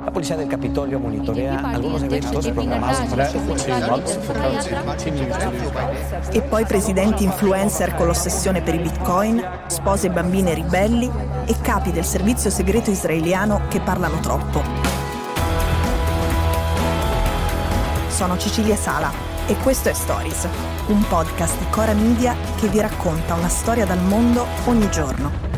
La polizia del Capitolio monitorea algunos eventos programmati. E poi presidenti influencer con l'ossessione per i bitcoin, spose bambine ribelli e capi del servizio segreto israeliano che parlano troppo. Sono Cecilia Sala e questo è Stories, un podcast di Cora Media che vi racconta una storia dal mondo ogni giorno.